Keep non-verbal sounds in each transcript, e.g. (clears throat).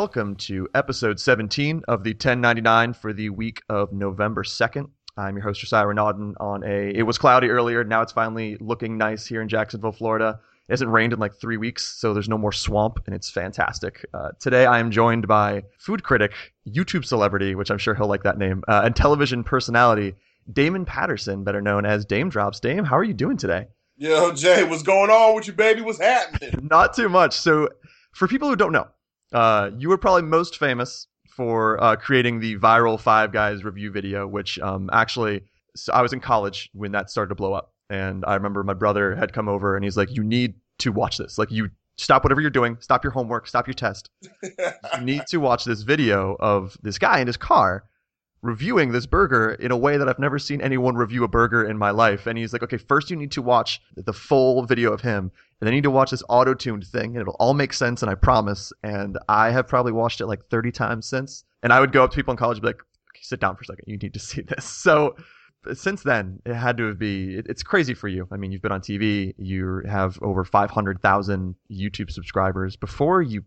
Welcome to episode 17 of the 1099 for the week of November 2nd. I'm your host, Josiah Renaudin, on a. It was cloudy earlier. Now it's finally looking nice here in Jacksonville, Florida. It hasn't rained in like three weeks, so there's no more swamp, and it's fantastic. Uh, today I am joined by food critic, YouTube celebrity, which I'm sure he'll like that name, uh, and television personality, Damon Patterson, better known as Daym Drops. Daym, how are you doing today? Yo, Jay, what's going on with you, baby? What's happening? Not too much. So, for people who don't know, uh, you were probably most famous for uh, creating the viral Five Guys review video, which um, actually so I was in college when that started to blow up, and I remember my brother had come over and he's like, "You need to watch this. Like, you stop whatever you're doing, stop your homework, stop your test. (laughs) you need to watch this video of this guy in his car." Reviewing this burger in a way that I've never seen anyone review a burger in my life. And he's like, okay, first you need to watch the full video of him and then you need to watch this auto tuned thing, and it'll all make sense, and I promise. And I have probably watched it like 30 times since. And I would go up to people in college and be like, okay, sit down for a second. You need to see this. (laughs) So since then, it had to be, it, it's crazy for you. I mean, you've been on TV, you have over 500,000 YouTube subscribers. Before you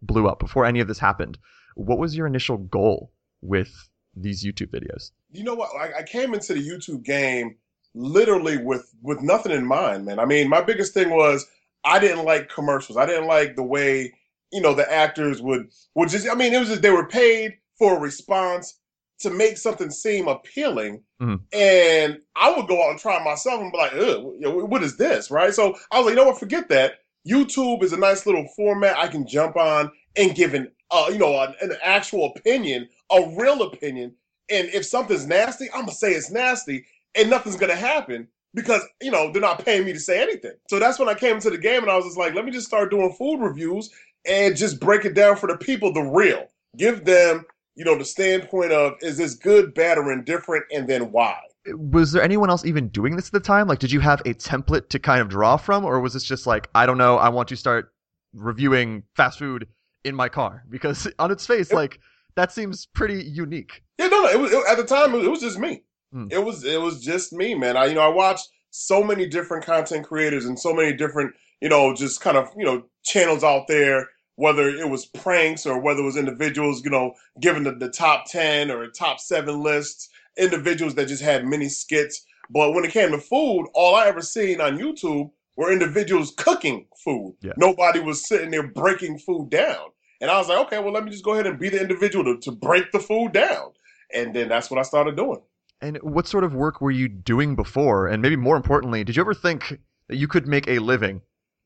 blew up, before any of this happened, what was your initial goal with these YouTube videos? You know what? I came into the YouTube game literally with with nothing in mind, man. I mean, my biggest thing was I didn't like commercials. I didn't like the way you know the actors would would just. I mean, it was just they were paid for a response to make something seem appealing, mm-hmm. and I would go out and try myself and be like, Ugh, "What is this?" Right? So I was like, "You know what? Forget that." YouTube is a nice little format I can jump on and give an uh, you know an, an actual opinion, a real opinion. And if something's nasty, I'm gonna say it's nasty, and nothing's gonna happen because you know they're not paying me to say anything. So that's when I came into the game and I was just like, let me just start doing food reviews and just break it down for the people, the real. Give them, you know, the standpoint of is this good, bad, or indifferent, and then why. Was there anyone else even doing this at the time? Like, did you have a template to kind of draw from, or was this just like, I don't know, I want to start reviewing fast food in my car? Because (laughs) on its face, it, like that seems pretty unique. Yeah, no, no. It was it, at the time. It was just me. Mm. It was it was just me, man. I you know I watched so many different content creators and so many different you know just kind of you know channels out there. Whether it was pranks or whether it was individuals, you know, giving the, the top ten or top seven lists, individuals that just had many skits. But when it came to food, all I ever seen on YouTube were individuals cooking food. Yeah. Nobody was sitting there breaking food down. And I was like, okay, well, let me just go ahead and be the individual to, to break the food down. And then that's what I started doing. And what sort of work were you doing before? And maybe more importantly, did you ever think that you could make a living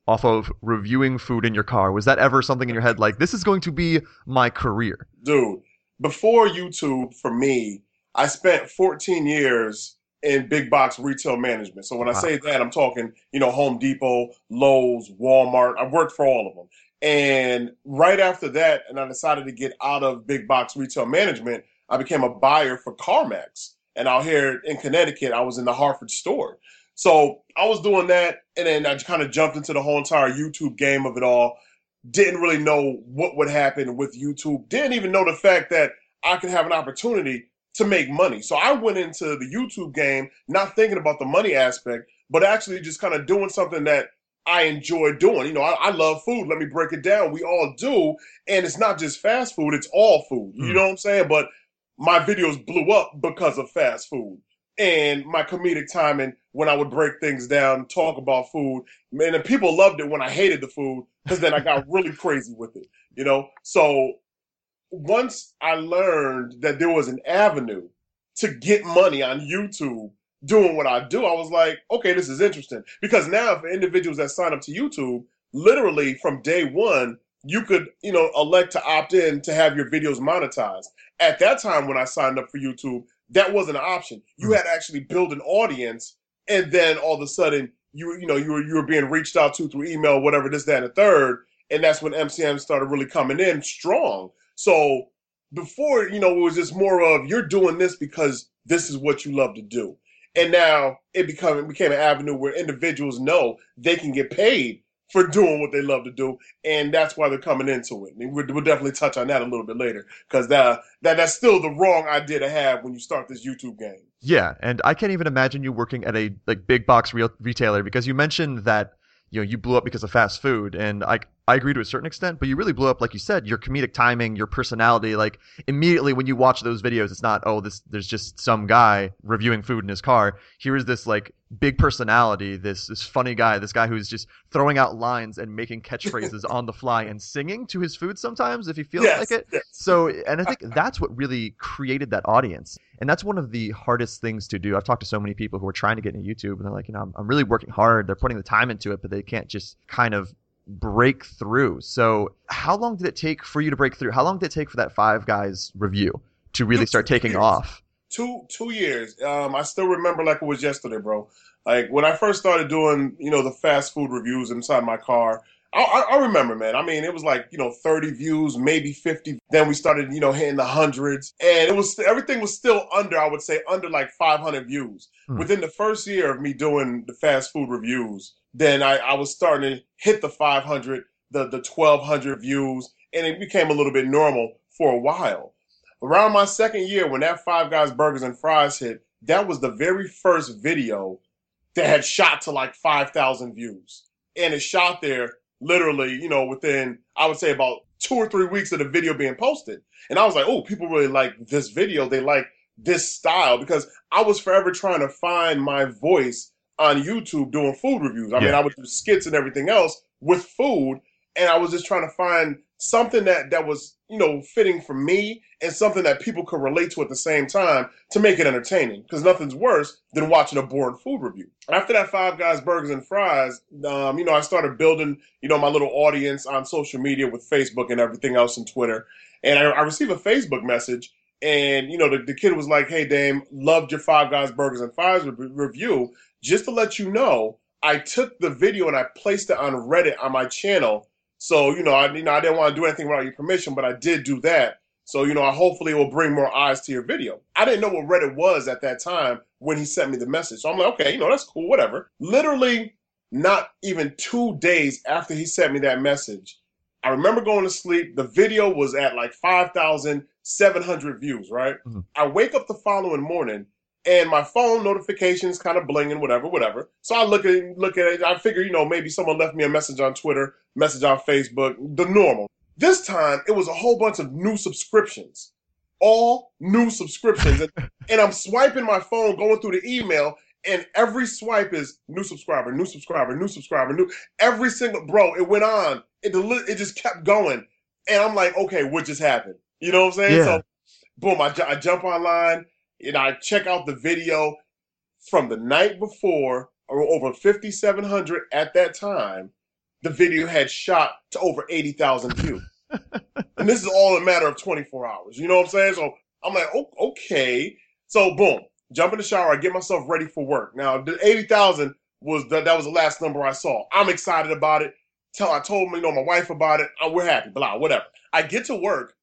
off of reviewing food in your car? Was that ever something in your head like, this is going to be my career? Dude, before YouTube, for me, I spent 14 years in big box retail management. So when I say that, I'm talking, you know, Home Depot, Lowe's, Walmart. I've worked for all of them. And right after that, and I decided to get out of big box retail management, I became a buyer for CarMax. And out here in Connecticut, I was in the Hartford store. So I was doing that, and then I kind of jumped into the whole entire YouTube game of it all. Didn't really know what would happen with YouTube. Didn't even know the fact that I could have an opportunity to make money. So I went into the YouTube game not thinking about the money aspect, but actually just kind of doing something that I enjoy doing. You know, I, I, love food. Let me break it down. We all do. And it's not just fast food, it's all food. You mm. know what I'm saying? But my videos blew up because of fast food and my comedic timing when I would break things down, talk about food. Man, and people loved it when I hated the food because then I got (laughs) really crazy with it, you know? So once I learned that there was an avenue to get money on YouTube doing what I do, I was like, okay, this is interesting. Because now for individuals that sign up to YouTube, literally from day one, you could, you know, elect to opt in to have your videos monetized. At that time, when I signed up for YouTube, that wasn't an option. You mm. had to actually build an audience, and then all of a sudden, you you know you were you were being reached out to through email, whatever this, that, and the third, and that's when MCN started really coming in strong. So before, you know, it was just more of you're doing this because this is what you love to do, and now it become it became an avenue where individuals know they can get paid for doing what they love to do, and that's why they're coming into it. And we'll, we'll definitely touch on that a little bit later because that that that's still the wrong idea to have when you start this YouTube game. Yeah, and I can't even imagine you working at a like big box real retailer because you mentioned that you know you blew up because of fast food, and I I agree to a certain extent, but you really blew up, like you said, your comedic timing, your personality. Like immediately when you watch those videos, it's not, oh, this there's just some guy reviewing food in his car. Here is this like big personality, this this funny guy, this guy who's just throwing out lines and making catchphrases (laughs) on the fly and singing to his food sometimes if he feels Yes, like it. yes. So, and I think that's what really created that audience. And that's one of the hardest things to do. I've talked to so many people who are trying to get into YouTube and they're like, you know, I'm, I'm really working hard. They're putting the time into it, but they can't just kind of break through. So, how long did it take for you to break through? How long did it take for that Five Guys review to really start taking off? two two years. Um, I still remember like it was yesterday, bro. Like when I first started doing, you know, the fast food reviews inside my car. I, I, I remember, man. I mean, it was like you know, thirty views, maybe fifty. Then we started, you know, hitting the hundreds, and it was everything was still under. I would say under like five hundred views Hmm. within the first year of me doing the fast food reviews. Then I, I was starting to hit the five hundred, the the twelve hundred views, and it became a little bit normal for a while. Around my second year, when that Five Guys Burgers and Fries hit, that was the very first video that had shot to like 5,000 views. And it shot there literally, you know, within, I would say about two or three weeks of the video being posted. And I was like, oh, people really like this video. They like this style because I was forever trying to find my voice on YouTube doing food reviews. I mean, I would do skits and everything else with food. And I was just trying to find something that, that was, you know, fitting for me and something that people could relate to at the same time to make it entertaining. Because nothing's worse than watching a boring food review. After that Five Guys Burgers and Fries, um, you know, I started building, you know, my little audience on social media with Facebook and everything else and Twitter. And I, I received a Facebook message, and you know, the, the kid was like, "Hey, Daym, loved your Five Guys Burgers and Fries re- review. Just to let you know, I took the video and I placed it on Reddit on my channel. So you know, I you know, I didn't want to do anything without your permission, but I did do that. So you know, I hopefully it will bring more eyes to your video. I didn't know what Reddit was at that time when he sent me the message. So I'm like, okay, you know, that's cool, whatever. Literally, not even two days after he sent me that message, I remember going to sleep. The video was at like 5,700 views, right? Mhm. I wake up the following morning and my phone notifications kind of blinging, whatever, whatever. So I look at it, look at it. I figure, you know, maybe someone left me a message on Twitter, message on Facebook, the normal. This time it was a whole bunch of new subscriptions, all new subscriptions. and, (laughs) and I'm swiping my phone, going through the email, and every swipe is new subscriber, new subscriber, new subscriber, new. Every single bro, it went on. It deli- it just kept going, and I'm like, okay, what just happened? You know what I'm saying? Yeah. So, boom, I, I jump online and I check out the video from the night before, or over 5,700 at that time. The video had shot to over 80,000 views, (laughs) and this is all a matter of 24 hours. You know what I'm saying? So I'm like, oh, okay. So boom, jump in the shower. I get myself ready for work. Now the 80,000 was the, that was the last number I saw. I'm excited about it. Tell I told me, you know, my wife about it. We're happy, blah, whatever. I get to work,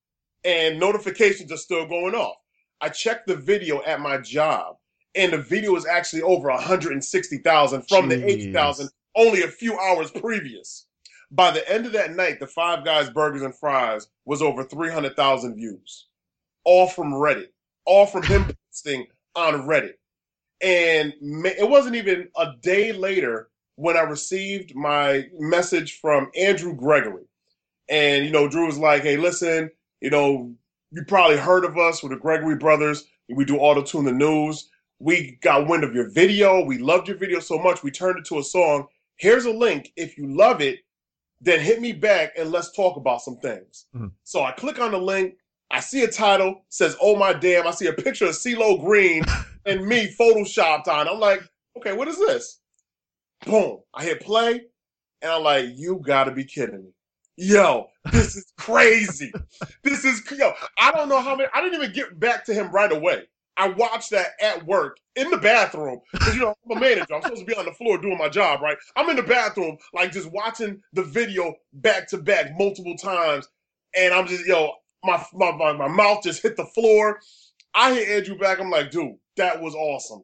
and notifications are still going off. I checked the video at my job, and the video is actually over 160,000 from the 80,000 only a few hours previous. By the end of that night, the Five Guys Burgers and Fries was over 300,000 views, all from Reddit, all from him (laughs) posting on Reddit. And it wasn't even a day later when I received my message from Andrew Gregory. And, you know, Drew was like, hey, listen, you know, you probably heard of us. We're the Gregory brothers. We do auto tune the news. We got wind of your video. We loved your video so much. We turned it to a song. Here's a link. If you love it, then hit me back and let's talk about some things. Mhm. So I click on the link. I see a title says, "Oh my Daym!" I see a picture of CeeLo Green (laughs) and me photoshopped on. I'm like, okay, what is this? Boom! I hit play, and I'm like, you got to be kidding me, yo! (laughs) This is crazy. this is yo. I don't know how many. I didn't even get back to him right away. I watched that at work in the bathroom because you know I'm a manager. I'm supposed to be on the floor doing my job, right? I'm in the bathroom, like just watching the video back to back multiple times, and I'm just yo, my my my, my mouth just hit the floor. I hit Andrew back. I'm like, dude, that was awesome.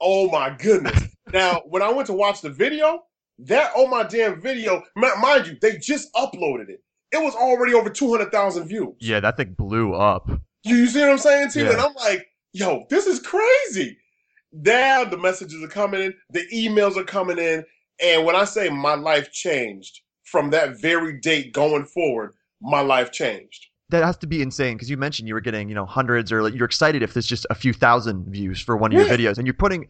Oh my goodness. now, when I went to watch the video, that oh my Daym video, mind you, they just uploaded it. It was already over 200,000 views. Yeah, that thing blew up. You, you see what I'm saying, T? Yeah. And I'm like, yo, this is crazy. Now the messages are coming in, the emails are coming in, and when I say my life changed from that very date going forward, my life changed. That has to be insane because you mentioned you were getting, you know, hundreds or like, you're excited if there's just a few thousand views for one of your videos and you're putting,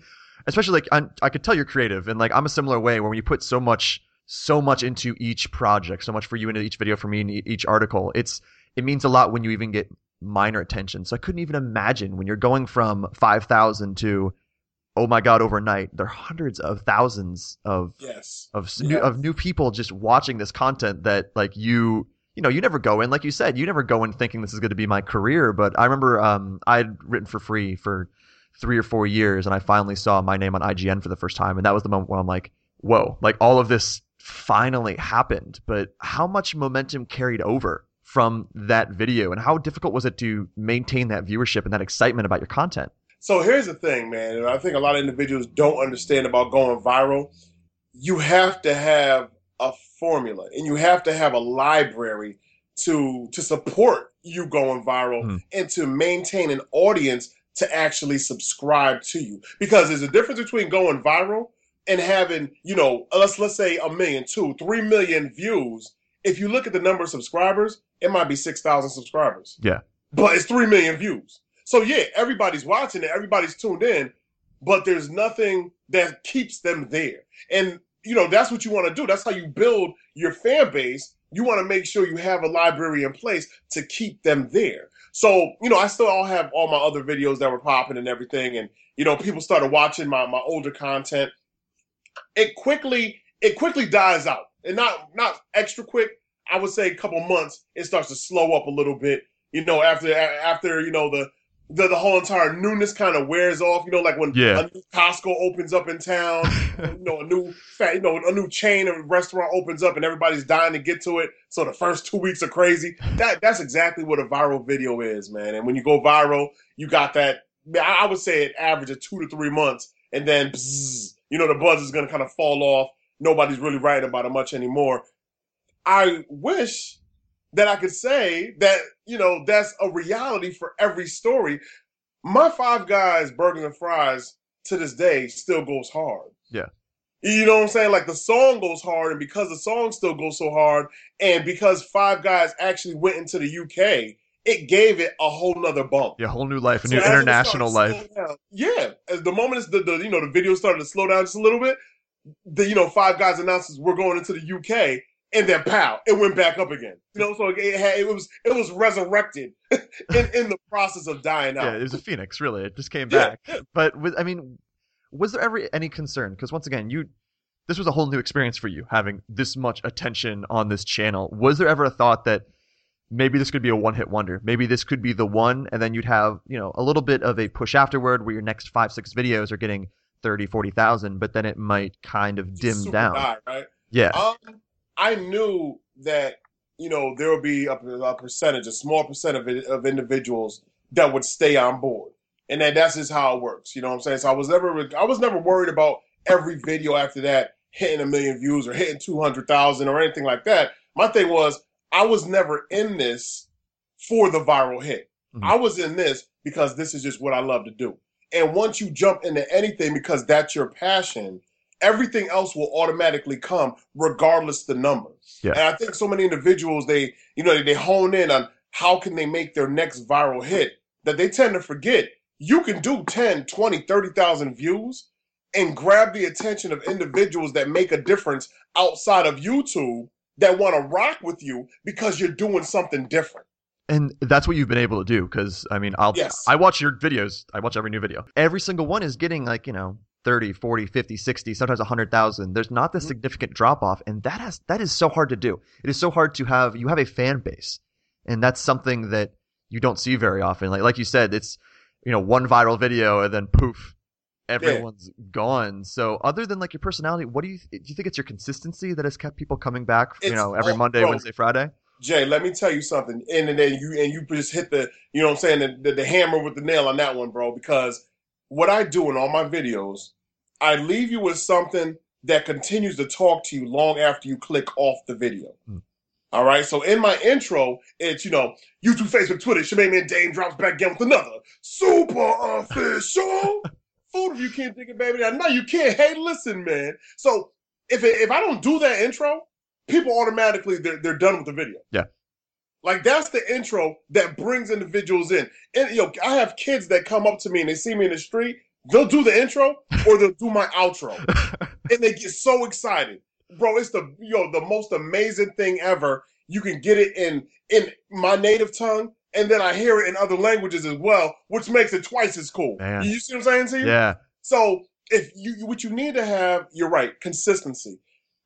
especially like I'm, I could tell you're creative and like I'm a similar way where when you put so much, so much into each project, so much for you into each video for me e- each article, it's it means a lot when you even get minor attention. So I couldn't even imagine when you're going from five thousand to, oh my god, overnight there are hundreds of thousands of Yes. of s- Yeah. new, of new people just watching this content that like you you know you never go in like you said you never go in thinking this is going to be my career but i remember um i'd written for free for three or four years and i finally saw my name on ign for the first time and that was the moment where i'm like whoa like all of this finally happened but how much momentum carried over from that video and how difficult was it to maintain that viewership and that excitement about your content So here's the thing, man, and I think a lot of individuals don't understand about going viral. You have to have a formula and you have to have a library to to support you going viral Hmm. and to maintain an audience to actually subscribe to you. Because there's a difference between going viral and having, you know, let's let's say a million, two, three million views. If you look at the number of subscribers, it might be six thousand subscribers. Yeah. But it's three million views. So yeah, everybody's watching it, everybody's tuned in, but there's nothing that keeps them there. And you know, that's what you want to do. That's how you build your fan base. You want to make sure you have a library in place to keep them there. So, you know, I still all have all my other videos that were popping and everything. And, you know, people started watching my, my older content. It quickly, it quickly dies out. And not not extra quick. I would say a couple months, it starts to slow up a little bit. You know, after after, you know, the the, the whole entire newness kind of wears off. You know, like when Yeah. a new Costco opens up in town, (laughs) you know, a new you know, a new chain of restaurant opens up and everybody's dying to get to it. So the first two weeks are crazy. That that's exactly what a viral video is, man. And when you go viral, you got that. I would say an average of two to three months, and then bzzz, you know the buzz is gonna kind of fall off. Nobody's really writing about it much anymore. I wish that I could say that you know that's a reality for every story. My Five Guys burgers and fries to this day still goes hard. Yeah. You know what I'm saying? Like the song goes hard, and because the song still goes so hard, and because Five Guys actually went into the UK, it gave it a whole nother bump. yeah whole new life a So new international life down- yeah, as the moment is the, the you know the video started to slow down just a little bit, the you know Five Guys announces we're going into the UK, and then pow, it went back up again. You know, so it had it was it was resurrected (laughs) in in the process of dying out. Yeah, it was a phoenix, really. It just came Yeah, back. yeah. But with, I mean, was there ever any concern? Because once again, you, this was a whole new experience for you, having this much attention on this channel. Was there ever a thought that maybe this could be a one-hit wonder? Maybe this could be the one, and then you'd have, you know, a little bit of a push afterward, where your next five, six videos are getting 30, 40,000, but then it might kind of dim down. die, right? Yeah, Um, I knew that you know there would be a, a percentage, a small percent of, it, of individuals that would stay on board, and that that's just how it works. You know what I'm saying? So I was never I was never worried about every video after that hitting a million views or hitting two hundred thousand or anything like that. My thing was I was never in this for the viral hit. Mhm. I was in this because this is just what I love to do. And once you jump into anything because that's your passion, everything else will automatically come regardless the number. Yeah. And I think so many individuals they you know they hone in on how can they make their next viral hit that they tend to forget you can do 10, 20, 30,000 views and grab the attention of individuals that make a difference outside of YouTube that want to rock with you because you're doing something different. and that's what you've been able to do. Because I mean, I'll Yes. I watch your videos. I watch every new video. Every single one is getting like you know 30, 40, 50, 60, sometimes 100,000. There's not this Mhm. significant drop off and that has that is so hard to do. It is so hard to have you have a fan base. And that's something that you don't see very often. Like like you said, it's you know one viral video and then poof everyone's gone. So other than like your personality, what do you do you think it's your consistency that has kept people coming back, you know, every all- Monday, bro. Wednesday, Friday? Jay, let me tell you something. And then you and you just hit the, you know what I'm saying, the, the, the hammer with the nail on that one, bro. Because what I do in all my videos, I leave you with something that continues to talk to you long after you click off the video. Hmm. All right. So in my intro, it's you know, YouTube, Facebook, Twitter, Shemaine Man Daym drops back again with another super official. (laughs) Food if you can't think it, baby. I know you can't. Hey, listen, man. So if it, if I don't do that intro, people automatically they're they're done with the video. Yeah. Like that's the intro that brings individuals in. And you know, I have kids that come up to me and they see me in the street, they'll do the intro or they'll do my outro. (laughs) and they get so excited. Bro, it's the know the most amazing thing ever. You can get it in in my native tongue, and then I hear it in other languages as well, which makes it twice as cool. Man. You see what I'm saying to you? yeah. So if you what you need to have, you're right, consistency.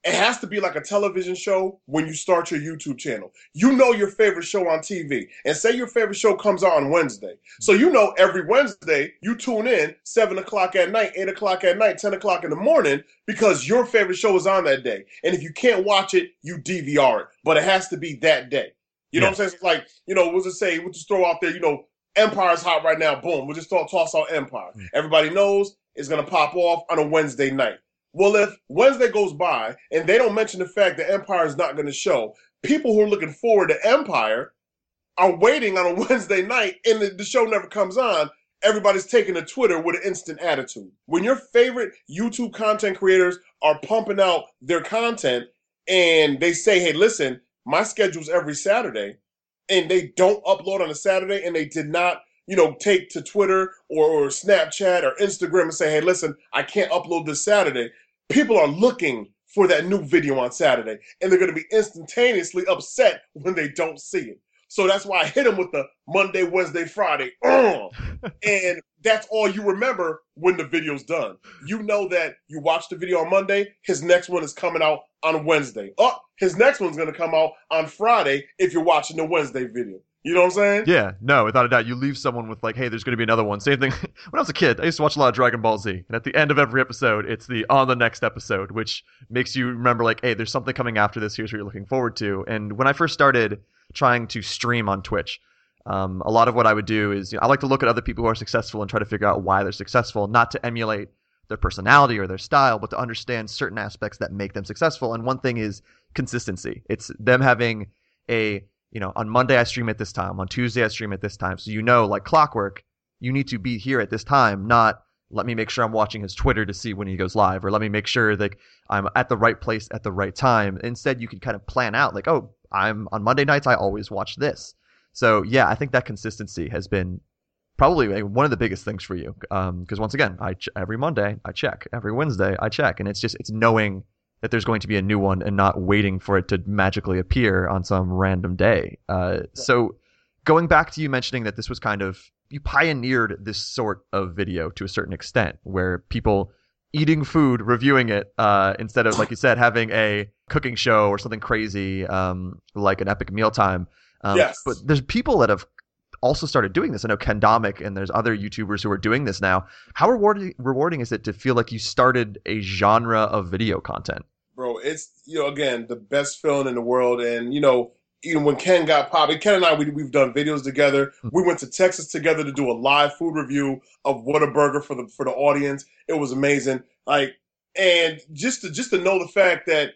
It has to be like a television show when you start your YouTube channel. You know your favorite show on TV, and say your favorite show comes out on Wednesday. So you know every Wednesday you tune in seven o'clock at night, eight o'clock at night, ten o'clock in the morning because your favorite show is on that day. And if you can't watch it, you DVR it. But it has to be that day. You know what I'm saying? It's like you know, we'll just say we'll just throw out there. You know, Empire's hot right now. Boom, we'll just throw, toss out Empire. Mm. Everybody knows it's gonna pop off on a Wednesday night. Well, if Wednesday goes by and they don't mention the fact that Empire is not going to show, people who are looking forward to Empire are waiting on a (laughs) Wednesday night and the, the show never comes on. Everybody's taking to Twitter with an instant attitude. When your favorite YouTube content creators are pumping out their content and they say, hey, listen, my schedule's every Saturday, and they don't upload on a Saturday and they did not you know, take to Twitter or, or Snapchat or Instagram and say, hey, listen, I can't upload this Saturday. People are looking for that new video on Saturday, and they're going to be instantaneously upset when they don't see it. So that's why I hit them with the Monday, Wednesday, Friday. (clears throat) Uh, and that's all you remember when the video's done. You know that you watch the video on Monday, his next one is coming out on Wednesday. Oh, his next one's going to come out on Friday if you're watching the Wednesday video. You know what I'm saying? Yeah, no, without a doubt. You leave someone with like, hey, there's going to be another one. Same thing. (laughs) when I was a kid, I used to watch a lot of Dragon Ball Z, and at the end of every episode, it's the on the next episode, which makes you remember like, hey, there's something coming after this. Here's what you're looking forward to. And when I first started trying to stream on Twitch, um, a lot of what I would do is you know, I like to look at other people who are successful and try to figure out why they're successful, not to emulate their personality or their style, but to understand certain aspects that make them successful. And one thing is consistency. It's them having a you know, on Monday I stream at this time, on Tuesday I stream at this time. So you know, like clockwork, you need to be here at this time, not let me make sure I'm watching his Twitter to see when he goes live, or let me make sure that I'm at the right place at the right time. Instead, you can kind of plan out, like, oh, I'm on Monday nights, I always watch this. So yeah, I think that consistency has been probably one of the biggest things for you. Um, because once again, I ch- every Monday I check, every Wednesday I check, and it's just it's knowing that there's going to be a new one and not waiting for it to magically appear on some random day. Uh, so going back to you mentioning that this was kind of you pioneered this sort of video to a certain extent where people eating food reviewing it uh, instead of like you said having a cooking show or something crazy um, like an epic mealtime um, Yes. but there's people that have also started doing this i know ken Domik and there's other youtubers who are doing this now how rewarding rewarding is it to feel like you started a genre of video content bro. It's you know again the best feeling in the world, and you know even when Ken got popping, Ken and I we we've done videos together. Hmm. We went to Texas together to do a live food review of Whataburger for the for the audience. It was amazing. Like and just to just to know the fact that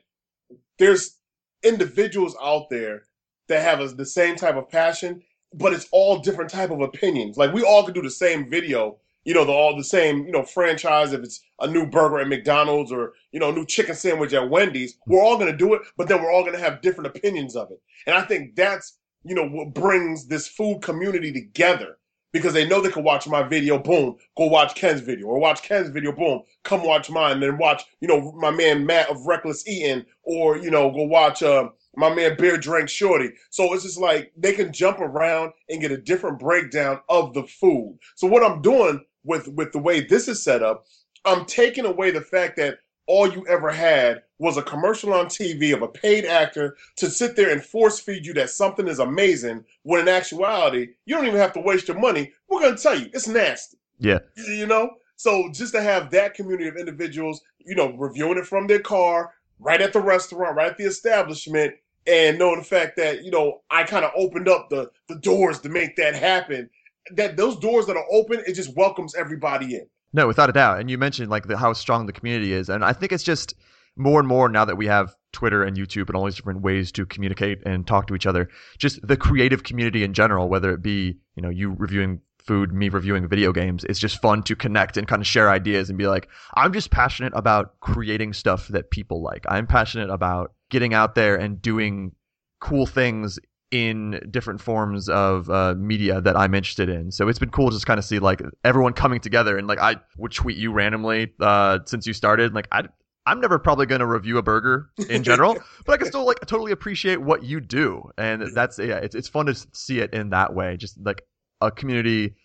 there's individuals out there that have a, the same type of passion, but it's all different type of opinions. Like we all could do the same video, you know, the all the same, you know, franchise. If it's a new burger at McDonald's or you know, new chicken sandwich at Wendy's, we're all gonna do it, but then we're all gonna have different opinions of it. And I think that's you know what brings this food community together because they know they can watch my video, boom, go watch Ken's video, or watch Ken's video, boom, come watch mine, and then watch, you know, my man Matt of Reckless Eating, or you know, go watch uh, my man Beer Drink Shorty. So it's just like they can jump around and get a different breakdown of the food. So what I'm doing with with the way this is set up, I'm taking away the fact that all you ever had was a commercial on TV of a paid actor to sit there and force feed you that something is amazing when in actuality you don't even have to waste your money. We're gonna tell you it's nasty. yeah You- You know? So just to have that community of individuals, you know, reviewing it from their car, right at the restaurant, right at the establishment, and knowing the fact that, you know, I kind of opened up the the doors to make that happen. That those doors that are open, it just welcomes everybody in. No, without a doubt. And you mentioned like the, how strong the community is, and I think it's just more and more now that we have Twitter and YouTube and all these different ways to communicate and talk to each other. Just the creative community in general, whether it be you know you reviewing food, me reviewing video games. It's just fun to connect and kind of share ideas and be like, I'm just passionate about creating stuff that people like. I'm passionate about getting out there and doing cool things in different forms of uh, media that I'm interested in. So it's been cool to just kind of see like everyone coming together and like I would tweet you randomly uh, since you started. Like I I'm never probably going to review a burger in (laughs) general, but I can still like totally appreciate what you do, and that's yeah, it's it's fun to see it in that way, just like a community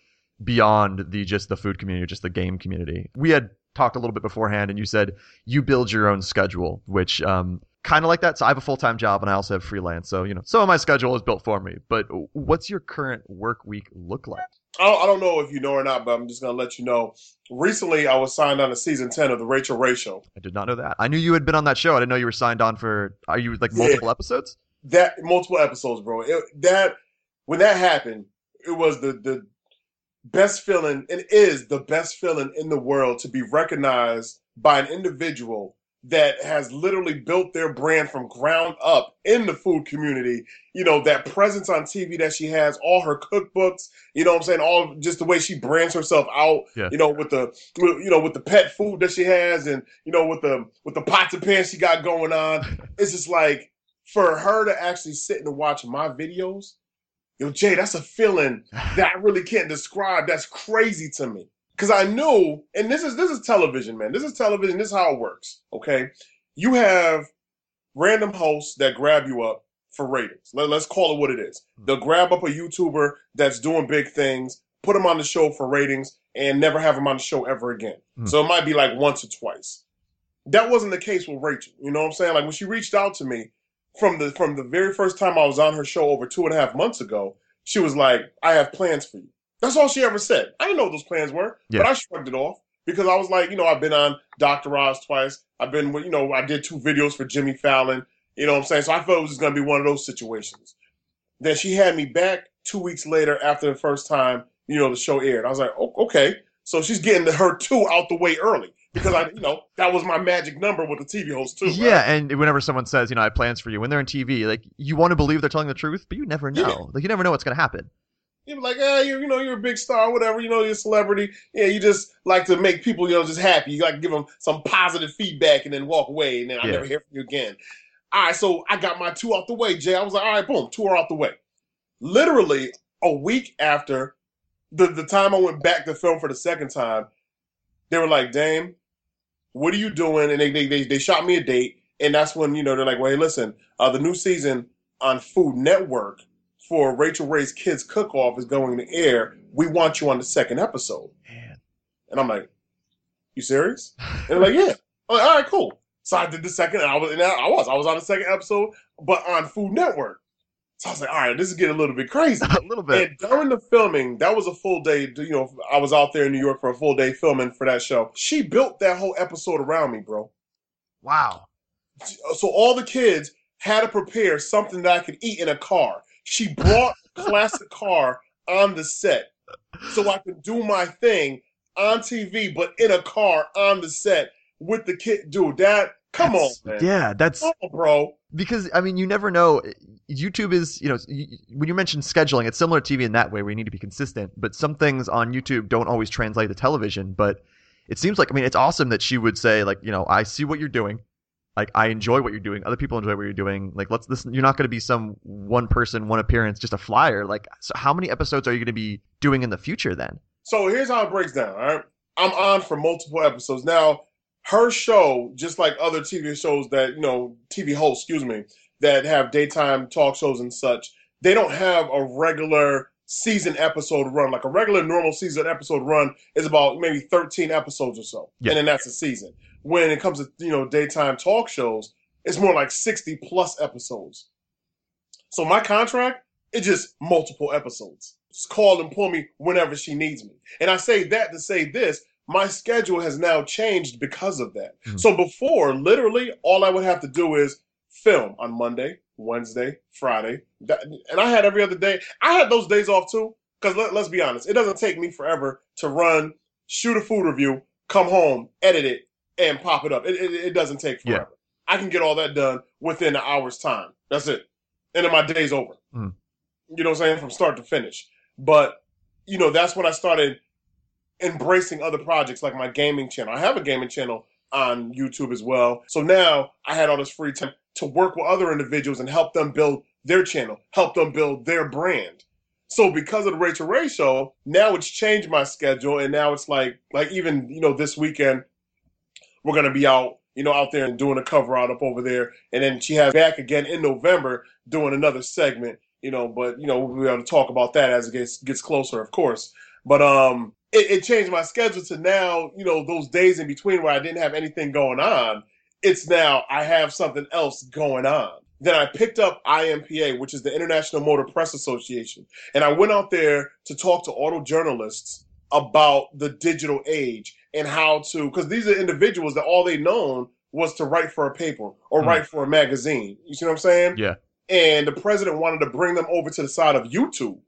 beyond the just the food community, just the game community. We had talked a little bit beforehand, and you said you build your own schedule, which um, kind of like that. So I have a full time job, and I also have freelance. So you know, some of my schedule is built for me. But what's your current work week look like? I don't, I don't know if you know or not, but I'm just going to let you know. Recently, I was signed on to season 10 of The Rachael Ray Show. I did not know that. I knew you had been on that show. I didn't know you were signed on for, are you like multiple yeah. episodes? That, multiple episodes, bro. It, that, when that happened, it was the, the best feeling, and is the best feeling in the world to be recognized by an individual that has literally built their brand from ground up in the food community. You know, that presence on TV that she has, all her cookbooks, you know what I'm saying? All just the way she brands herself out, yeah. you know, with the you know, with the pet food that she has and you know, with the with the pots and pans she got going on. (laughs) It's just like for her to actually sit and watch my videos, yo, Jay, that's a feeling (sighs) that I really can't describe. That's crazy to me because I knew, and this is this is television, man. This is television. This is how it works. Okay, you have random hosts that grab you up for ratings. Let, us call it what it is. Hmm. They'll grab up a YouTuber that's doing big things, put them on the show for ratings, and never have them on the show ever again. Mm. So it might be like once or twice. That wasn't the case with Rachael. You know what I'm saying? Like when she reached out to me from the from the very first time I was on her show over two and a half months ago, she was like, "I have plans for you." That's all she ever said. I didn't know what those plans were, yeah. but I shrugged it off because I was like, you know, I've been on Dr. Oz twice. I've been, you know, I did two videos for Jimmy Fallon. You know what I'm saying? So I thought it was going to be one of those situations. Then she had me back two weeks later after the first time, you know, the show aired. I was like, oh, okay. So she's getting the, her two out the way early because I, you know, that was my magic number with the TV host too. Right? Yeah, and whenever someone says, you know, I have plans for you, when they're on TV, like you want to believe they're telling the truth, but you never know. Yeah. Like you never know what's going to happen. You're like, ah, you you know, you're a big star, whatever. You know, you're a celebrity. Yeah, you just like to make people, you know, just happy. You like to give them some positive feedback and then walk away, and then I yeah. never hear from you again. All right, so I got my two out the way, Jay. I was like, all right, boom, two are out the way. Literally a week after the, the time I went back to film for the second time, they were like, Daym, what are you doing? And they, they, they, they shot me a date. And that's when, you know, they're like, well, hey, listen, uh, the new season on Food Network for Rachael Ray's Kids Cook Off is going to air. We want you on the second episode. Man. And I'm like, you serious? And they're like, yeah. I'm like, all right, cool. So I did the second. I was, and I was, I was on the second episode, but on Food Network. So I was like, all right, this is getting a little bit crazy. (laughs) a little bit. And during the filming, that was a full day. You know, I was out there in New York for a full day filming for that show. She built that whole episode around me, bro. Wow. So all the kids had to prepare something that I could eat in a car. She brought classic car on the set so I could do my thing on TV, but in a car on the set with the kid. Dude, that come that's, on, man. Yeah, that's on, bro. Because I mean, you never know. YouTube is, you know, when you mention scheduling, it's similar to TV in that way, where you need to be consistent. But some things on YouTube don't always translate to television. But it seems like, I mean, it's awesome that she would say, like, you know, I see what you're doing like I enjoy what you're doing. Other people enjoy what you're doing. Like let's listen. You're not going to be some one person, one appearance, just a flyer. Like so, how many episodes are you going to be doing in the future then? So here's how it breaks down. All right, I'm on for multiple episodes now. Her show, just like other TV shows that you know, TV hosts, excuse me, that have daytime talk shows and such, they don't have a regular season episode run. Like a regular normal season episode run is about maybe 13 episodes or so, yeah. and then that's a season when it comes to you know daytime talk shows, it's more like 60 plus episodes. So my contract is just multiple episodes. Just call and pull me whenever she needs me. And I say that to say this, my schedule has now changed because of that. Mm-hmm. So before, literally, all I would have to do is film on Monday, Wednesday, Friday. That, and I had every other day. I had those days off too. Because let, let's be honest, it doesn't take me forever to run, shoot a food review, come home, edit it, and pop it up. It, it, it doesn't take forever. Yeah. I can get all that done within an hour's time. That's it. And then my day's over. Mm. You know what I'm saying? From start to finish. But you know, that's when I started embracing other projects like my gaming channel. I have a gaming channel on YouTube as well. So now I had all this free time to work with other individuals and help them build their channel, help them build their brand. So because of the Rachael Ray show, now it's changed my schedule, and now it's like like even you know this weekend we're gonna be out you know out there and doing a cover out up over there, and then she has back again in November doing another segment. You know, but you know we'll be able to talk about that as it gets gets closer, of course. But um, it, it changed my schedule to now you know those days in between where I didn't have anything going on. It's now I have something else going on. Then I picked up IMPA, which is the International Motor Press Association, and I went out there to talk to auto journalists about the digital age and how to, because these are individuals that all they known was to write for a paper or Mm. write for a magazine. You see what I'm saying? Yeah. And the president wanted to bring them over to the side of YouTube.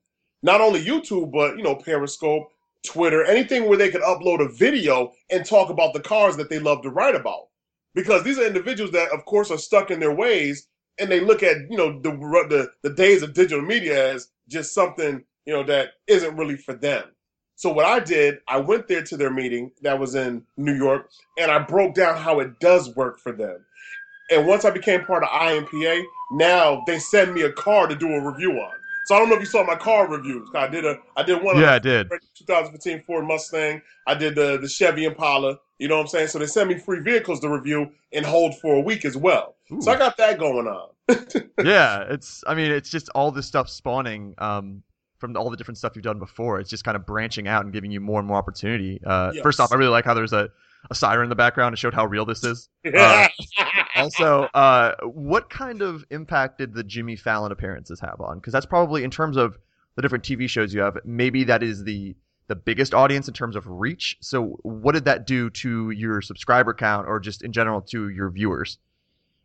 Not only YouTube, but you know, Periscope, Twitter, anything where they could upload a video and talk about the cars that they love to write about. Because these are individuals that, of course, are stuck in their ways and they look at you know the the the days of digital media as just something you know that isn't really for them. So what I did, I went there to their meeting that was in New York, and I broke down how it does work for them. And once I became part of IMPA, now they send me a car to do a review on. So I don't know if you saw my car reviews. I did a I did one Yeah, I did. 2015 Ford Mustang. I did the the Chevy Impala. You know what I'm saying? So they send me free vehicles to review and hold for a week as well. So I got that going on. (laughs) yeah, it's. I mean, it's just all this stuff spawning um, from all the different stuff you've done before. It's just kind of branching out and giving you more and more opportunity. Uh, First off, I really like how there's a, a siren in the background. It showed how real this is. (laughs) Uh, Also, uh, what kind of impact did the Jimmy Fallon appearances have on? Because that's probably in terms of the different TV shows you have. Maybe that is the the biggest audience in terms of reach. So, what did that do to your subscriber count, or just in general to your viewers?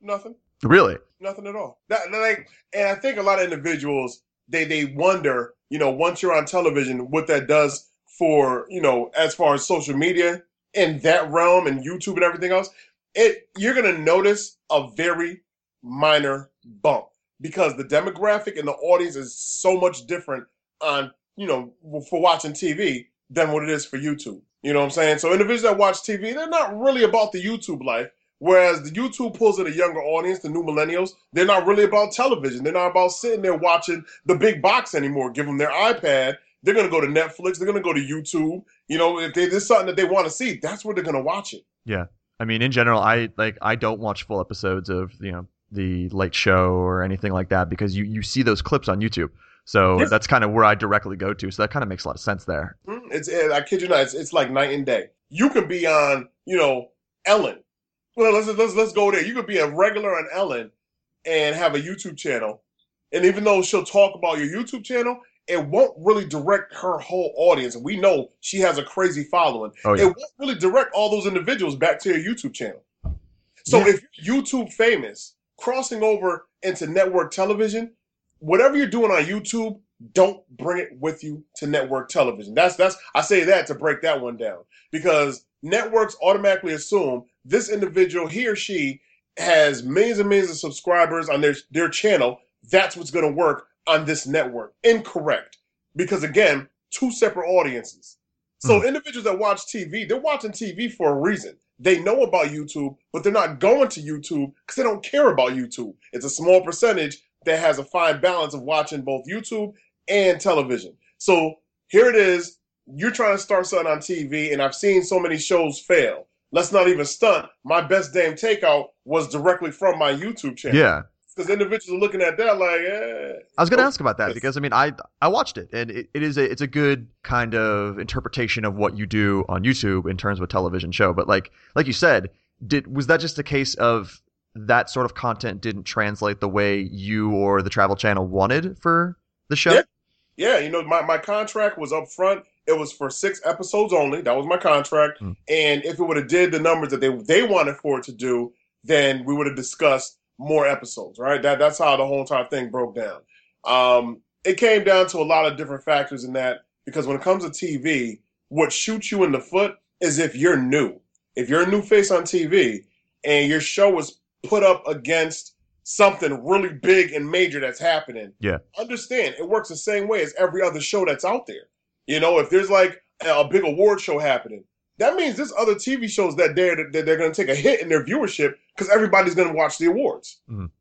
Nothing. Really? Nothing at all. That like, and I think a lot of individuals they they wonder, you know, once you're on television, what that does for you know, as far as social media in that realm and YouTube and everything else. It you're gonna notice a very minor bump because the demographic and the audience is so much different on you know for watching TV than what it is for YouTube. You know what I'm saying? So individuals that watch TV, they're not really about the YouTube life. Whereas the YouTube pulls at a younger audience, the new millennials, they're not really about television. They're not about sitting there watching the big box anymore. Give them their iPad. They're going to go to Netflix. They're going to go to YouTube. You know, if they, there's something that they want to see, that's where they're going to watch it. Yeah. I mean, in general, I like I don't watch full episodes of you know the Late Show or anything like that because you you see those clips on YouTube. So Yes. that's kind of where I directly go to. So that kind of makes a lot of sense there. Mm, It's, I kid you not, it's, it's like night and day. You can be on, you know, Ellen. Well, let's let's let's go there. You could be a regular on Ellen and have a YouTube channel, and even though she'll talk about your YouTube channel, it won't really direct her whole audience. And we know she has a crazy following. Oh It won't really direct all those individuals back to your YouTube channel. So Yeah. if YouTube famous, crossing over into network television, whatever you're doing on YouTube, don't bring it with you to network television. That's that's I say that to break that one down because networks automatically assume this individual, he or she, has millions and millions of subscribers on their their channel. That's what's going to work on this network. Incorrect, because again, two separate audiences. So hmm. individuals that watch TV, they're watching TV for a reason. They know about YouTube, but they're not going to YouTube because they don't care about YouTube. It's a small percentage that has a fine balance of watching both YouTube and television. So here it is. You're trying to start something on TV, and I've seen so many shows fail. Let's not even stunt. My best Daym takeout was directly from my YouTube channel. yeah. Because individuals are looking at that like, eh. I was going to ask about that because I mean I I watched it and it, it is a it's a good kind of interpretation of what you do on YouTube in terms of a television show. But like like you said, did was that just a case of that sort of content didn't translate the way you or the Travel Channel wanted for the show? Yeah. Yeah, you know, my, my contract was up front. It was for six episodes only. That was my contract. Mm. And if it would have did the numbers that they they wanted for it to do, then we would have discussed more episodes, right? That that's how the whole entire thing broke down. Um, it came down to a lot of different factors in that because when it comes to TV, what shoots you in the foot is if you're new. If you're a new face on TV and your show was put up against something really big and major that's happening, Yeah. understand it works the same way as every other show that's out there. You know, if there's like a big award show happening, that means there's other TV shows that they're that they're going to take a hit in their viewership because everybody's going to watch the awards. Mhm.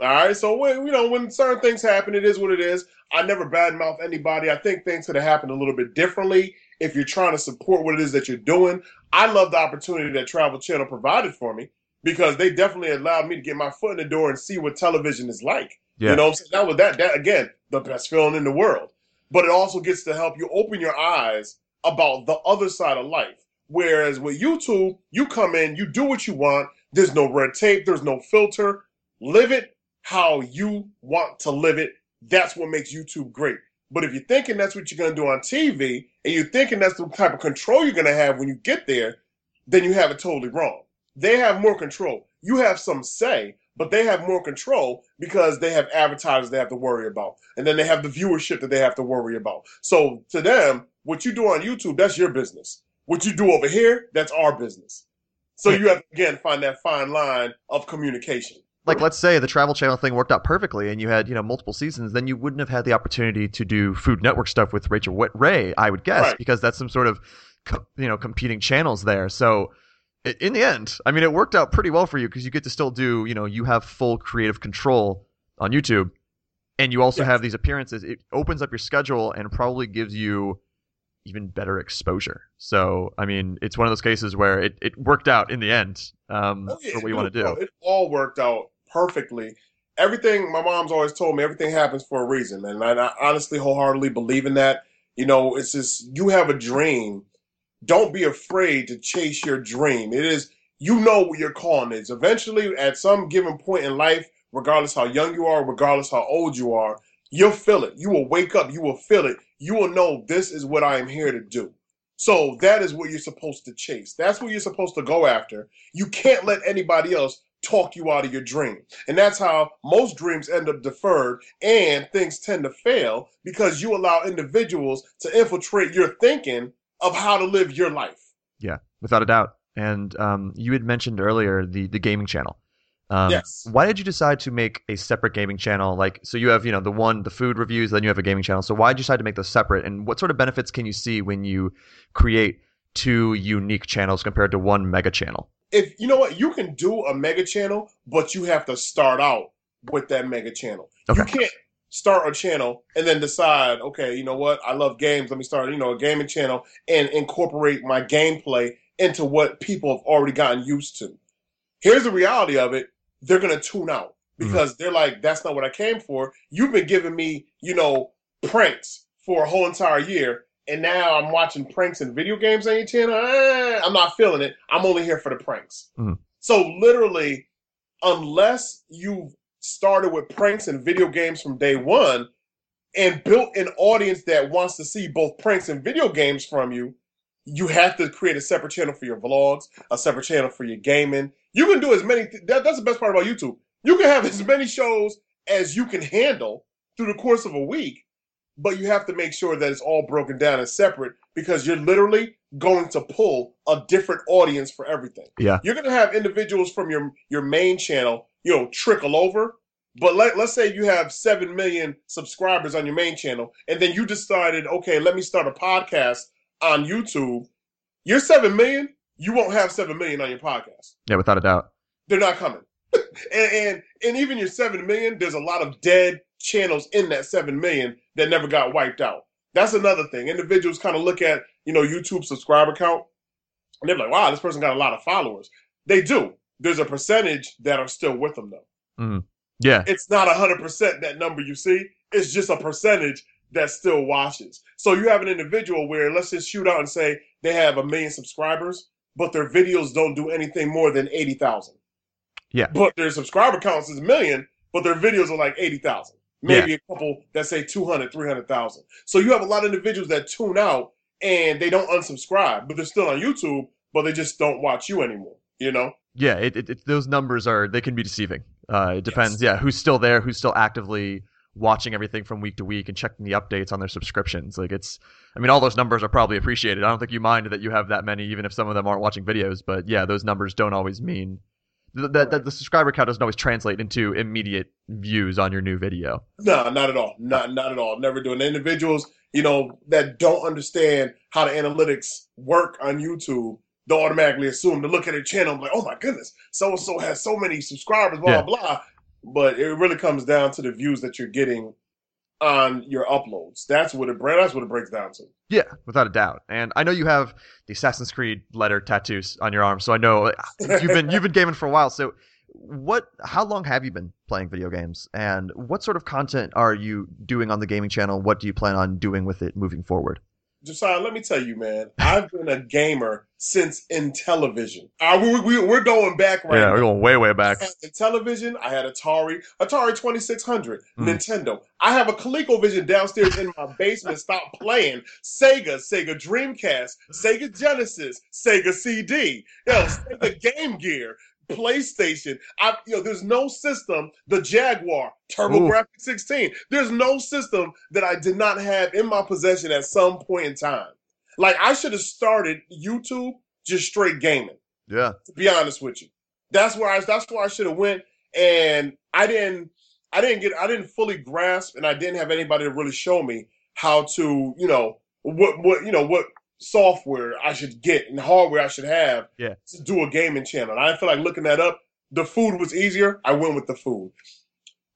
All right, so when you know when certain things happen, it is what it is. I never badmouth anybody. I think things could have happened a little bit differently if you're trying to support what it is that you're doing. I love the opportunity that Travel Channel provided for me because they definitely allowed me to get my foot in the door and see what television is like. Yeah. You know, what that was that that again the best feeling in the world. But it also gets to help you open your eyes about the other side of life. Whereas with YouTube, you come in, you do what you want. There's no red tape. There's no filter. Live it how you want to live it. That's what makes YouTube great. But if you're thinking that's what you're going to do on TV and you're thinking that's the type of control you're going to have when you get there, then you have it totally wrong. They have more control. You have some say, but they have more control because they have advertisers they have to worry about. And then they have the viewership that they have to worry about. So to them, what you do on YouTube, that's your business. What you do over here, that's our business. So you have to again find that fine line of communication. like let's say the travel channel thing worked out perfectly and you had you know multiple seasons then you wouldn't have had the opportunity to do food network stuff with Rachael Ray i would guess Right. because that's some sort of you know competing channels there so in the end i mean it worked out pretty well for you because you get to still do you know you have full creative control on youtube and you also Yes. have these appearances it opens up your schedule and probably gives you even better exposure so i mean it's one of those cases where it, it worked out in the end um, Oh, yeah, for what you it want to do. do It all worked out perfectly. Everything my mom's always told me, everything happens for a reason, and I, I honestly, wholeheartedly believe in that. You know, it's just you have a dream. Don't be afraid to chase your dream. It is you know what your calling is. Eventually, at some given point in life, regardless how young you are, regardless how old you are, you'll feel it. You will wake up. You will feel it. You will know this is what I am here to do. So that is what you're supposed to chase. That's what you're supposed to go after. You can't let anybody else talk you out of your dream. And that's how most dreams end up deferred and things tend to fail because you allow individuals to infiltrate your thinking of how to live your life. Yeah, without a doubt. And um, you had mentioned earlier the the gaming channel. Um, Yes. Why did you decide to make a separate gaming channel? Like, so you have you know the one the food reviews, then you have a gaming channel. So why did you decide to make those separate? And what sort of benefits can you see when you create two unique channels compared to one mega channel? If you know what, you can do a mega channel, but you have to start out with that mega channel. You Okay. can't start a channel and then decide, okay, you know what, I love games. Let me start, you know, a gaming channel and incorporate my gameplay into what people have already gotten used to. Here's the reality of it: they're gonna tune out because they're like, that's not what I came for. You've been giving me, you know, pranks for a whole entire year. And now I'm watching pranks and video games on your channel. Eh, I'm not feeling it. I'm only here for the pranks. Mhm. So literally, unless you've started with pranks and video games from day one and built an audience that wants to see both pranks and video games from you, you have to create a separate channel for your vlogs, a separate channel for your gaming. You can do as many. Th- that, that's the best part about YouTube. You can have as mm-hmm. many shows as you can handle through the course of a week, but you have to make sure that it's all broken down and separate because you're literally going to pull a different audience for everything. Yeah. You're going to have individuals from your your main channel, you know, trickle over. But let, let's say you have 7 million subscribers on your main channel, and then you decided, okay, let me start a podcast on YouTube. You're 7 million, you won't have 7 million on your podcast Yeah, without a doubt. they're not coming. (laughs) and, and and even your seven million, there's a lot of dead channels in that seven million that never got wiped out. That's another thing. Individuals kind of look at you know YouTube subscriber count, and they're like, "Wow, this person got a lot of followers." They do. There's a percentage that are still with them though. Mm-hmm. Yeah, It's not hundred percent that number you see. It's just a percentage that still watches. So you have an individual where let's just shoot out and say they have a million subscribers, but their videos don't do anything more than eighty thousand. Yeah. But their subscriber counts is a million, but their videos are like 80,000. Maybe a couple that say 200, 300,000. So you have a lot of individuals that tune out and they don't unsubscribe, but they're still on YouTube, but they just don't watch you anymore, you know? yeah. It, it, it, those numbers are they can be deceiving. Uh, it depends. Yeah, who's still there? Who's still actively watching everything from week to week and checking the updates on their subscriptions? Like it's. I mean, all those numbers are probably appreciated. I don't think you mind that you have that many, even if some of them aren't watching videos. But yeah, those numbers don't always mean the, the, the subscriber count doesn't always translate into immediate views on your new video. No, not at all. Not not at all. Never do. And individuals, you know, that don't understand how the analytics work on YouTube, they'll automatically assume to look at a channel like, oh my goodness, so and so has so many subscribers, blah Yeah. blah blah. But it really comes down to the views that you're getting on your uploads. That's what it that's what it breaks down to. Yeah, without a doubt. And I know you have the Assassin's Creed letter tattoos on your arm, so I know uh, you've been you've been gaming for a while. So, what? How long have you been playing video games, and what sort of content are you doing on the gaming channel? What do you plan on doing with it moving forward? Josiah, let me tell you, man, I've been a gamer since Intellivision. Uh, we, we, we're going back right yeah, now. we're going way way back. I had the Intellivision. I had Atari, Atari 2600, Mm. Nintendo. I have a ColecoVision downstairs in my basement. Stop playing. Sega, Sega Dreamcast, Sega Genesis, Sega CD, yo, Sega Game Gear, PlayStation. I, you know, there's no system. The Jaguar, TurboGrafx 16. There's no system that I did not have in my possession at some point in time. Like I should have started YouTube just straight gaming Yeah, to be honest with you. That's where I that's where I should have went and I didn't I didn't get I didn't fully grasp and I didn't have anybody to really show me how to, you know, what what you know what software I should get and hardware I should have Yeah. to do a gaming channel. And I didn't feel like looking that up. The food was easier. I went with the food.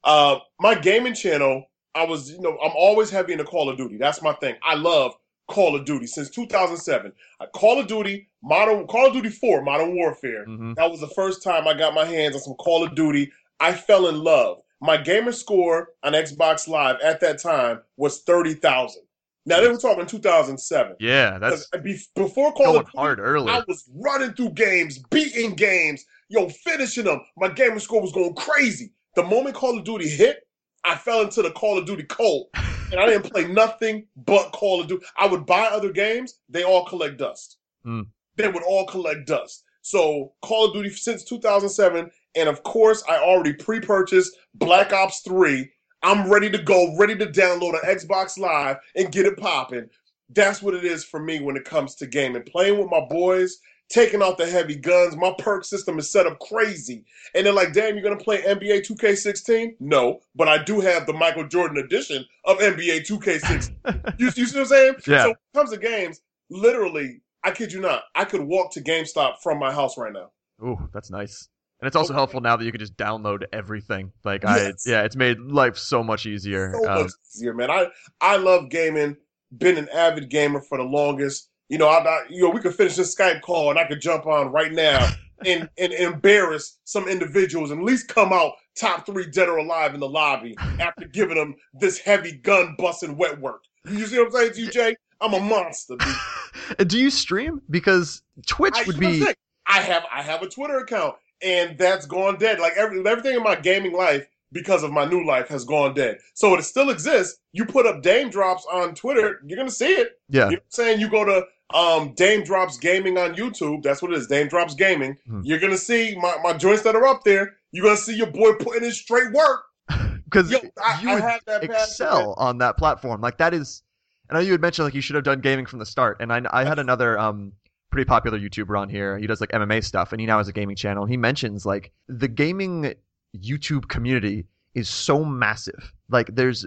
Uh my gaming channel, I was, you know, I'm always heavy into Call of Duty. That's my thing. I love Call of Duty since 2007. Uh, Call of Duty, Modern Call of Duty 4, Modern Warfare. hmm That was the first time I got my hands on some Call of Duty. I fell in love. My gamer score on Xbox Live at that time was 30,000. Now they were talking 2007. yeah. that's Before Call of Duty, hard early. I was running through games, beating games, yo, finishing them. My gamer score was going crazy. The moment Call of Duty hit, I fell into the Call of Duty cult, and I didn't play nothing but Call of Duty. I would buy other games, they all collect dust. Hmm. They would all collect dust. So Call of Duty since 2007, and of course, I already pre-purchased Black Ops 3. I'm ready to go, ready to download an Xbox Live and get it popping. That's what it is for me when it comes to gaming. Playing with my boys, taking out the heavy guns. My perk system is set up crazy. And they're like, damn, you're going to play NBA 2K16? No, but I do have the Michael Jordan edition of NBA 2K16. (laughs) you, you see what I'm saying? Yeah. So when it comes to games, literally, I kid you not, I could walk to GameStop from my house right now. Ooh, that's nice. And it's also Okay. helpful now that you can just download everything. Like I, yeah, it's made life so much easier. so Um, much easier, man. I I love gaming. Been an avid gamer for the longest. You know, I, I you know we could finish this Skype call and I could jump on right now (laughs) and and embarrass some individuals and at least come out top three dead or alive in the lobby after giving them this heavy gun busting wet work. You see what I'm saying to you, Jay? I'm a monster. Dude. (laughs) do you stream? Because Twitch I, would you know what I'm be? I have I have a Twitter account and that's gone dead. Like every everything in my gaming life because of my new life has gone dead. So it still exists. You put up Daym Drops on Twitter, you're gonna see it. yeah. You know I'm saying? You go to um, Daym Drops Gaming on YouTube. That's what it is. Daym Drops Gaming. Hmm. You're gonna see my, my joints that are up there. You're gonna see your boy putting in straight work. (laughs) Because Yo, you I would that excel on that platform. Like that is, I know you had mentioned like you should have done gaming from the start. And I, I had another um pretty popular YouTuber on here. He does like MMA stuff, and he now has a gaming channel. He mentions like the gaming YouTube community is so massive. Like there's,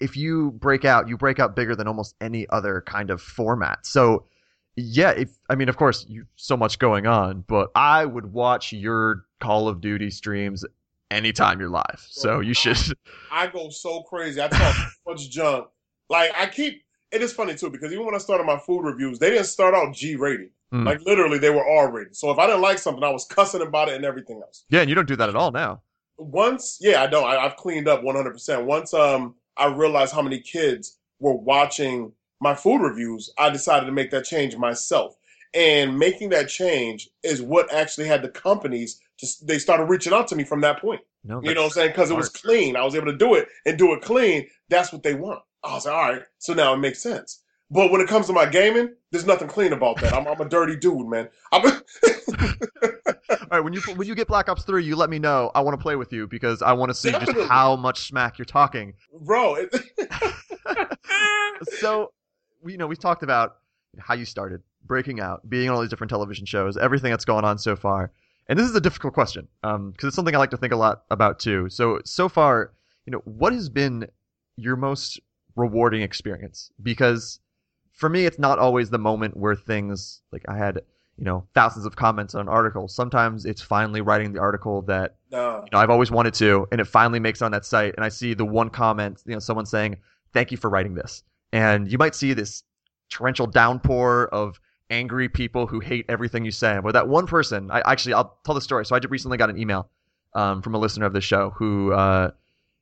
if you break out, you break out bigger than almost any other kind of format. So. Yeah, if I mean, of course, you so much going on, but I would watch your Call of Duty streams anytime you're live. So you should. I go so crazy. I talk so (laughs) much junk. Like I keep. It is funny too because even when I started my food reviews, they didn't start out G rated. Mm. Like literally, they were R rated. So if I didn't like something, I was cussing about it and everything else. Yeah, and you don't do that at all now. once yeah i don't. I, i've cleaned up 100% once um i realized how many kids were watching my food reviews i decided to make that change myself. And making that change is what actually had the companies just they started reaching out to me from that point. No, you know what i'm saying? Because it was clean. I was able to do it and do it clean. That's what they want. I was like all right. So now it makes sense but when it comes to my gaming there's nothing clean about that i'm, I'm a dirty dude man I'm (laughs) All right, when you when you get Black Ops Three, you let me know. I want to play with you because I want to see Definitely. just how much smack you're talking. bro (laughs) it, So, you know, we've talked about how you started breaking out, being on all these different television shows, everything that's going on so far, And this is a difficult question because um, it's something I like to think a lot about too. So so far, you know, what has been your most rewarding experience? Because for me, it's not always the moment where things like I had, you know, thousands of comments on an article. Sometimes it's finally writing the article that No. you know, I've always wanted to, and it finally makes it on that site, and I see the one comment, you know, someone saying, "Thank you for writing this," and you might see this torrential downpour of angry people who hate everything you say. But that one person, I actually, I'll tell the story. So I just recently got an email um, from a listener of the show who uh,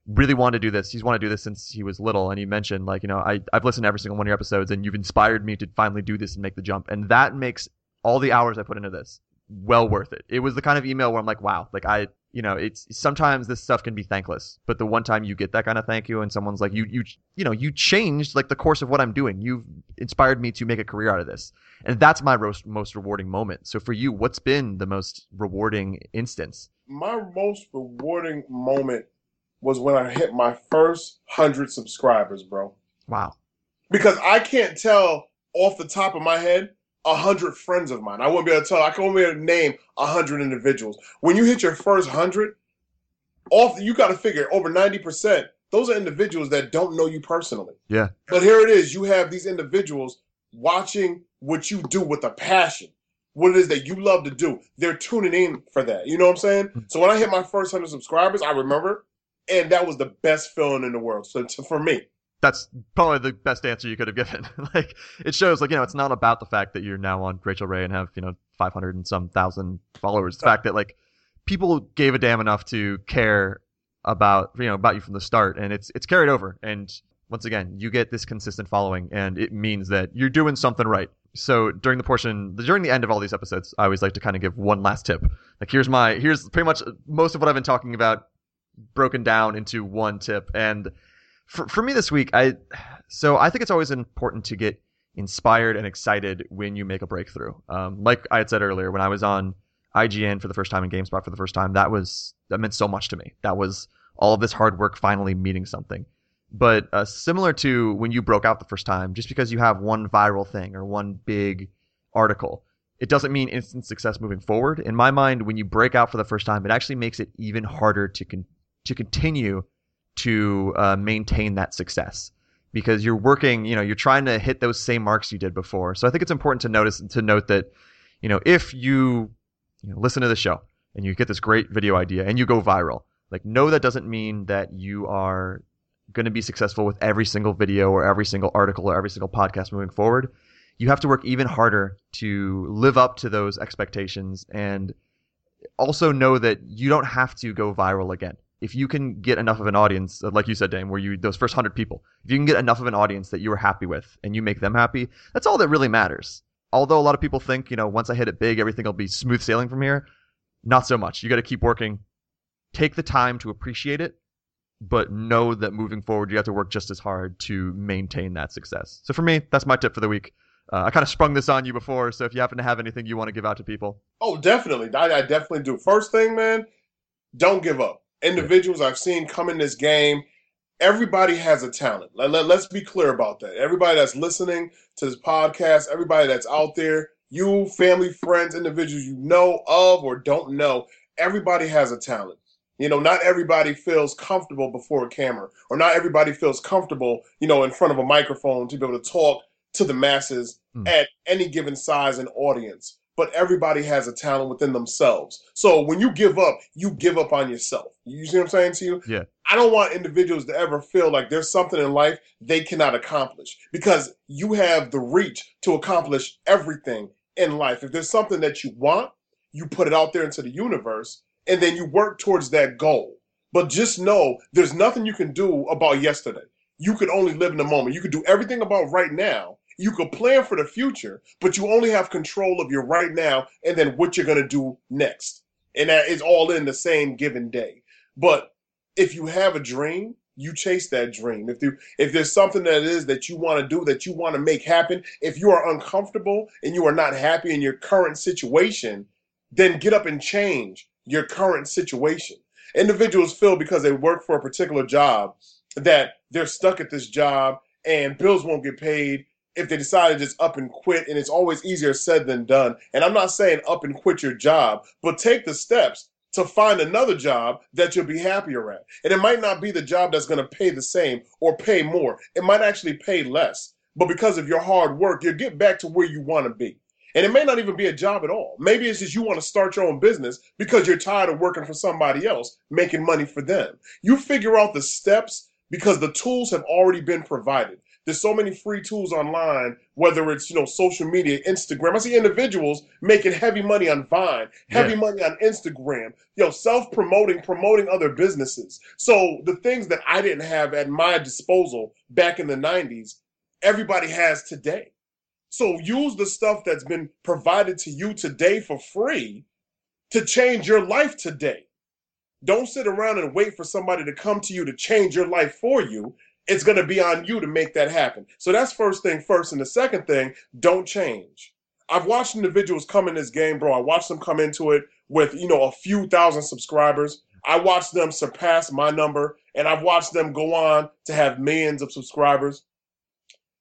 really wanted to do this. He's wanted to do this since he was little, and he mentioned like, you know, I I've listened to every single one of your episodes, and you've inspired me to finally do this and make the jump, and that makes all the hours I put into this well worth it. It was the kind of email where I'm like, wow, like I, you know, it's sometimes this stuff can be thankless, but the one time you get that kind of thank you and someone's like, you, you, you know, you changed like the course of what I'm doing. You've inspired me to make a career out of this. And that's my most, most rewarding moment. So for you, what's been the most rewarding instance? My most rewarding moment was when I hit my first hundred subscribers, bro. Wow. Because I can't tell off the top of my head a hundred friends of mine. I wouldn't be able to tell. I can only be able to name a hundred individuals. When you hit your first hundred, off you got to figure over ninety percent. Those are individuals that don't know you personally. Yeah. But here it is. You have these individuals watching what you do with a passion. What it is that you love to do. They're tuning in for that. You know what I'm saying? Hmm. So when I hit my first hundred subscribers, I remember, and that was the best feeling in the world. So to, for me, That's probably the best answer you could have given. (laughs) like it shows like, you know, it's not about the fact that you're now on Rachael Ray and have, you know, 500 and some thousand followers. The fact that like people gave a damn enough to care about, you know, about you from the start and it's, it's carried over. And once again, you get this consistent following and it means that you're doing something right. So during the portion, during the end of all these episodes, I always like to kind of give one last tip. Like here's my, here's pretty much most of what I've been talking about broken down into one tip. And for, for me this week, I, so I think it's always important to get inspired and excited when you make a breakthrough. Um, like I had said earlier, when I was on IGN for the first time and GameSpot for the first time, that was, that meant so much to me. That was all of this hard work finally meeting something. But uh, similar to when you broke out the first time, just because you have one viral thing or one big article, it doesn't mean instant success moving forward. In my mind, when you break out for the first time, it actually makes it even harder to con- to continue to uh, maintain that success because you're working, you know, you're trying to hit those same marks you did before. So I think it's important to notice to note that, you know, if you, you know, listen to the show and you get this great video idea and you go viral, like no, that doesn't mean that you are going to be successful with every single video or every single article or every single podcast moving forward. You have to work even harder to live up to those expectations and also know that you don't have to go viral again. If you can get enough of an audience, uh, like you said, Daym, where you those first hundred people, if you can get enough of an audience that you are happy with and you make them happy, that's all that really matters. Although a lot of people think, you know, once I hit it big, everything will be smooth sailing from here. Not so much. You got to keep working. Take the time to appreciate it, but know that moving forward, you have to work just as hard to maintain that success. So for me, that's my tip for the week. Uh, I kind of sprung this on you before, so if you happen to have anything you want to give out to people, Oh, definitely. I, I definitely do. First thing, man, don't give up. Individuals I've seen come in this game, everybody has a talent. Let, let, let's be clear about that. Everybody that's listening to this podcast, everybody that's out there, you, family, friends, individuals you know of or don't know, everybody has a talent. You know, not everybody feels comfortable before a camera, or not everybody feels comfortable, you know, in front of a microphone to be able to talk to the masses Mm. at any given size and audience but everybody has a talent within themselves. So when you give up, you give up on yourself. You see what I'm saying to you? Yeah. I don't want individuals to ever feel like there's something in life they cannot accomplish because you have the reach to accomplish everything in life. If there's something that you want, you put it out there into the universe and then you work towards that goal. But just know there's nothing you can do about yesterday. You could only live in the moment. You could do everything about right now you could plan for the future, but you only have control of your right now and then what you're going to do next. And that is all in the same given day. But if you have a dream, you chase that dream. If you if there's something that is that you want to do that you want to make happen, if you are uncomfortable and you are not happy in your current situation, then get up and change your current situation. Individuals feel because they work for a particular job that they're stuck at this job and bills won't get paid if they decide to just up and quit, and it's always easier said than done. And I'm not saying up and quit your job, but take the steps to find another job that you'll be happier at. And it might not be the job that's going to pay the same or pay more. It might actually pay less. But because of your hard work, you'll get back to where you want to be. And it may not even be a job at all. Maybe it's just you want to start your own business because you're tired of working for somebody else, making money for them. You figure out the steps because the tools have already been provided. There's so many free tools online, whether it's you know social media, Instagram. I see individuals making heavy money on Vine, heavy yeah. money on Instagram, you know, self-promoting, promoting other businesses. So the things that I didn't have at my disposal back in the 90s, everybody has today. So use the stuff that's been provided to you today for free to change your life today. Don't sit around and wait for somebody to come to you to change your life for you it's going to be on you to make that happen. So that's first thing first. And the second thing, don't change. I've watched individuals come in this game, bro. I watched them come into it with, you know, a few thousand subscribers. I watched them surpass my number, and I've watched them go on to have millions of subscribers.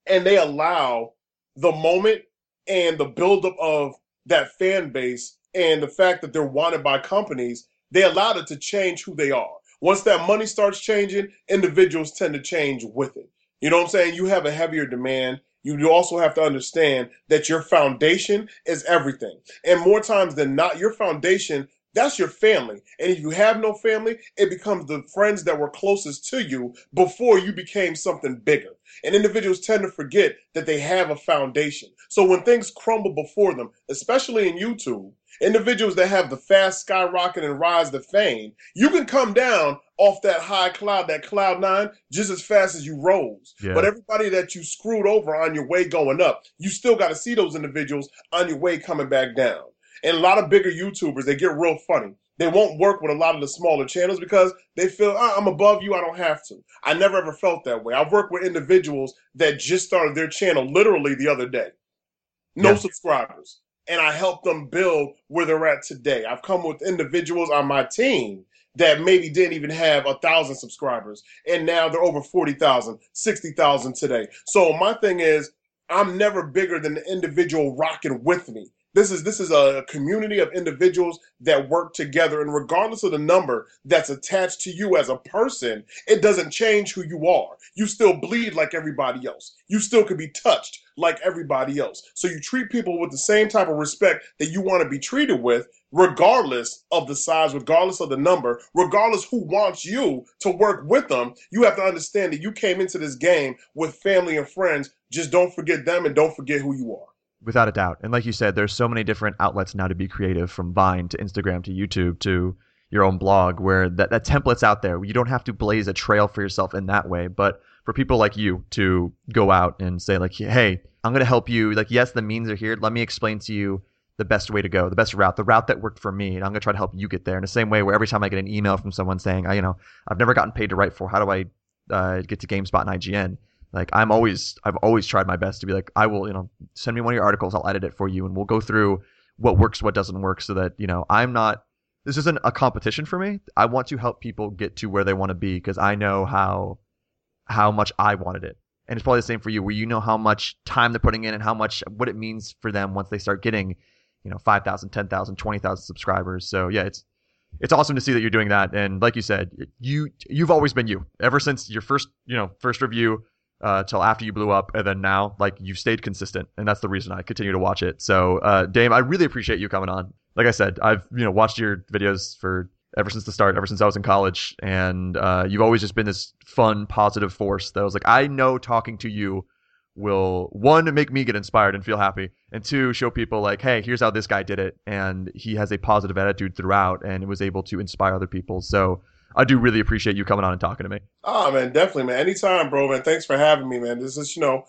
And they allow the moment and the buildup of that fan base and the fact that they're wanted by companies, they allowed it to change who they are. Once that money starts changing, individuals tend to change with it. You know what I'm saying? You have a heavier demand. You also have to understand that your foundation is everything. And more times than not, your foundation, that's your family. And if you have no family, it becomes the friends that were closest to you before you became something bigger. And individuals tend to forget that they have a foundation. So when things crumble before them, especially in YouTube, individuals that have the fast skyrocket and rise to fame, you can come down off that high cloud, that cloud nine, just as fast as you rose. Yeah. But everybody that you screwed over on your way going up, you still got to see those individuals on your way coming back down. And a lot of bigger YouTubers, they get real funny. They won't work with a lot of the smaller channels because they feel, oh, I'm above you, I don't have to. I never ever felt that way. I've worked with individuals that just started their channel literally the other day. No yeah. subscribers and I help them build where they're at today. I've come with individuals on my team that maybe didn't even have a thousand subscribers and now they're over 40,000, 60,000 today. So my thing is, I'm never bigger than the individual rocking with me. This is this is a community of individuals that work together, and regardless of the number that's attached to you as a person, it doesn't change who you are. You still bleed like everybody else. You still can be touched like everybody else. So you treat people with the same type of respect that you want to be treated with, regardless of the size, regardless of the number, regardless who wants you to work with them. You have to understand that you came into this game with family and friends. Just don't forget them and don't forget who you are without a doubt. And like you said, there's so many different outlets now to be creative, from Vine to Instagram to YouTube to your own blog, where that, that template's out there. You don't have to blaze a trail for yourself in that way. But for people like you to go out and say like, hey, I'm going to help you. Like, yes, the means are here. Let me explain to you the best way to go, the best route, the route that worked for me, and I'm going to try to help you get there. In the same way, where every time I get an email from someone saying, I, you know, I've never gotten paid to write for, how do I uh, get to GameSpot and IGN? Like I'm always, I've always tried my best to be like, I will, you know, send me one of your articles, I'll edit it for you, and we'll go through what works, what doesn't work, so that you know, I'm not. This isn't a competition for me. I want to help people get to where they want to be because I know how how much I wanted it. And it's probably the same for you, where you know how much time they're putting in and how much what it means for them once they start getting, you know, 5,000, 10,000, 20,000 subscribers. So yeah, it's it's awesome to see that you're doing that. And like you said, you you've always been you ever since your first you know first review uh, till after you blew up, and then now like you've stayed consistent, and that's the reason I continue to watch it. So uh, Daym, I really appreciate you coming on. Like I said, I've you know watched your videos for ever since the start, ever since I was in college, and uh, you've always just been this fun, positive force that I was like, I know talking to you will one make me get inspired and feel happy, and two show people like, hey, here's how this guy did it, and he has a positive attitude throughout, and was able to inspire other people. So I do really appreciate you coming on and talking to me. Oh man, definitely, man. Anytime, bro, man. Thanks for having me, man. This is you know,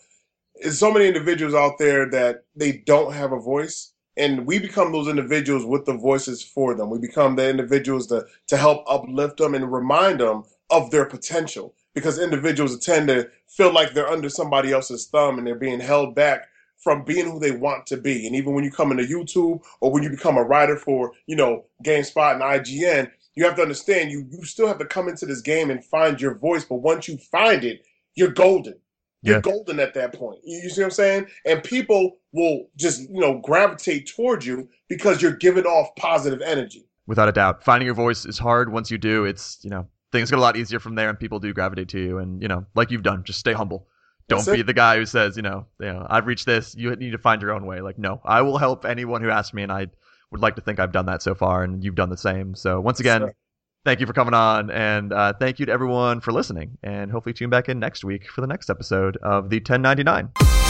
there's so many individuals out there that they don't have a voice and we become those individuals with the voices for them. We become the individuals to to help uplift them and remind them of their potential. Because individuals tend to feel like they're under somebody else's thumb and they're being held back from being who they want to be. And even when you come into YouTube or when you become a writer for, you know, GameSpot and IGN, you have to understand you you still have to come into this game and find your voice. But once you find it, you're golden. You're Yeah. golden at that point. You, you see what I'm saying? And people will just you know gravitate towards you because you're giving off positive energy. Without a doubt, finding your voice is hard. Once you do, it's you know things get a lot easier from there, and people do gravitate to you. And you know, like you've done, just stay humble. Don't be the guy who says, you know, you know, I've reached this. You need to find your own way. Like, no, I will help anyone who asks me, and I would like to think I've done that so far, and you've done the same. So once again, Sure. thank you for coming on, and uh, thank you to everyone for listening. And hopefully tune back in next week for the next episode of the 1099.